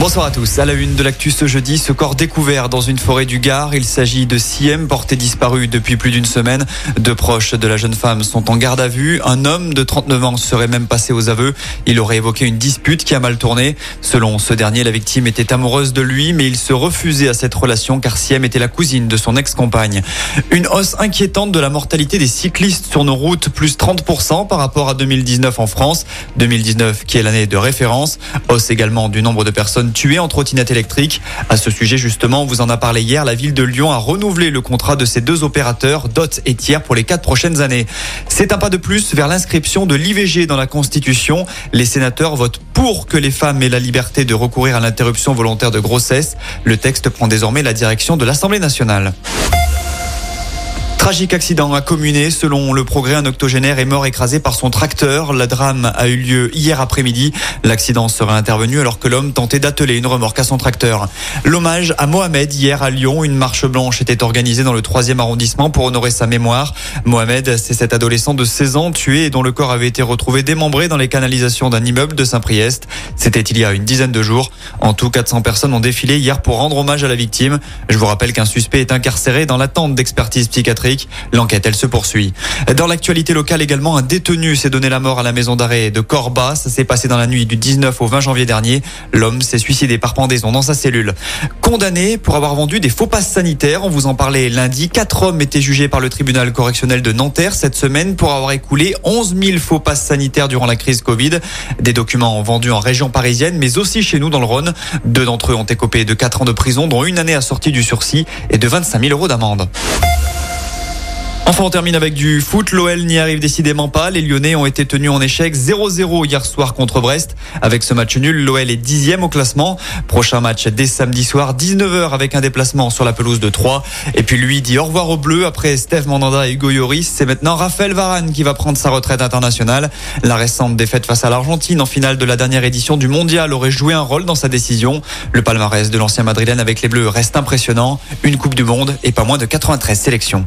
Bonsoir à tous. À la une de l'actu ce jeudi, ce corps découvert dans une forêt du Gard. Il s'agit de Siem, porté disparu depuis plus d'une semaine. Deux proches de la jeune femme sont en garde à vue. Un homme de 39 ans serait même passé aux aveux. Il aurait évoqué une dispute qui a mal tourné. Selon ce dernier, la victime était amoureuse de lui, mais il se refusait à cette relation car Siem était la cousine de son ex-compagne. Une hausse inquiétante de la mortalité des cyclistes sur nos routes, plus 30% par rapport à 2019 en France. 2019 qui est l'année de référence. Hausse également du nombre de personnes tués en trottinette électrique. À ce sujet, justement, on vous en a parlé hier. La ville de Lyon a renouvelé le contrat de ces deux opérateurs, DOT et Tiers, pour les quatre prochaines années. C'est un pas de plus vers l'inscription de l'IVG dans la Constitution. Les sénateurs votent pour que les femmes aient la liberté de recourir à l'interruption volontaire de grossesse. Le texte prend désormais la direction de l'Assemblée nationale. Tragique accident à Communé. Selon le progrès, un octogénaire est mort écrasé par son tracteur. Le drame a eu lieu hier après-midi. L'accident serait intervenu alors que l'homme tentait d'atteler une remorque à son tracteur. L'hommage à Mohamed hier à Lyon. Une marche blanche était organisée dans le troisième arrondissement pour honorer sa mémoire. Mohamed, c'est cet adolescent de 16 ans tué et dont le corps avait été retrouvé démembré dans les canalisations d'un immeuble de Saint-Priest. C'était il y a une dizaine de jours. En tout, 400 personnes ont défilé hier pour rendre hommage à la victime. Je vous rappelle qu'un suspect est incarcéré dans l'attente d'expertise psychiatrique. L'enquête, elle se poursuit. Dans l'actualité locale également, un détenu s'est donné la mort à la maison d'arrêt de Corba. Ça s'est passé dans la nuit du 19 au 20 janvier dernier. L'homme s'est suicidé par pendaison dans sa cellule. Condamné pour avoir vendu des faux passes sanitaires. On vous en parlait lundi. Quatre hommes étaient jugés par le tribunal correctionnel de Nanterre cette semaine pour avoir écoulé 11 000 faux passes sanitaires durant la crise Covid. Des documents vendus en région parisienne, mais aussi chez nous dans le Rhône. Deux d'entre eux ont écopé de 4 ans de prison, dont une année assortie du sursis et de 25 000 euros d'amende. Enfin, on termine avec du foot. L'OL n'y arrive décidément pas. Les Lyonnais ont été tenus en échec 0-0 hier soir contre Brest. Avec ce match nul, l'OL est dixième au classement. Prochain match dès samedi soir, 19h avec un déplacement sur la pelouse de 3. Et puis lui dit au revoir au bleu après Steve Mandanda et Hugo Lloris. C'est maintenant Raphaël Varane qui va prendre sa retraite internationale. La récente défaite face à l'Argentine en finale de la dernière édition du mondial aurait joué un rôle dans sa décision. Le palmarès de l'ancien madrilène avec les bleus reste impressionnant. Une Coupe du Monde et pas moins de 93 sélections.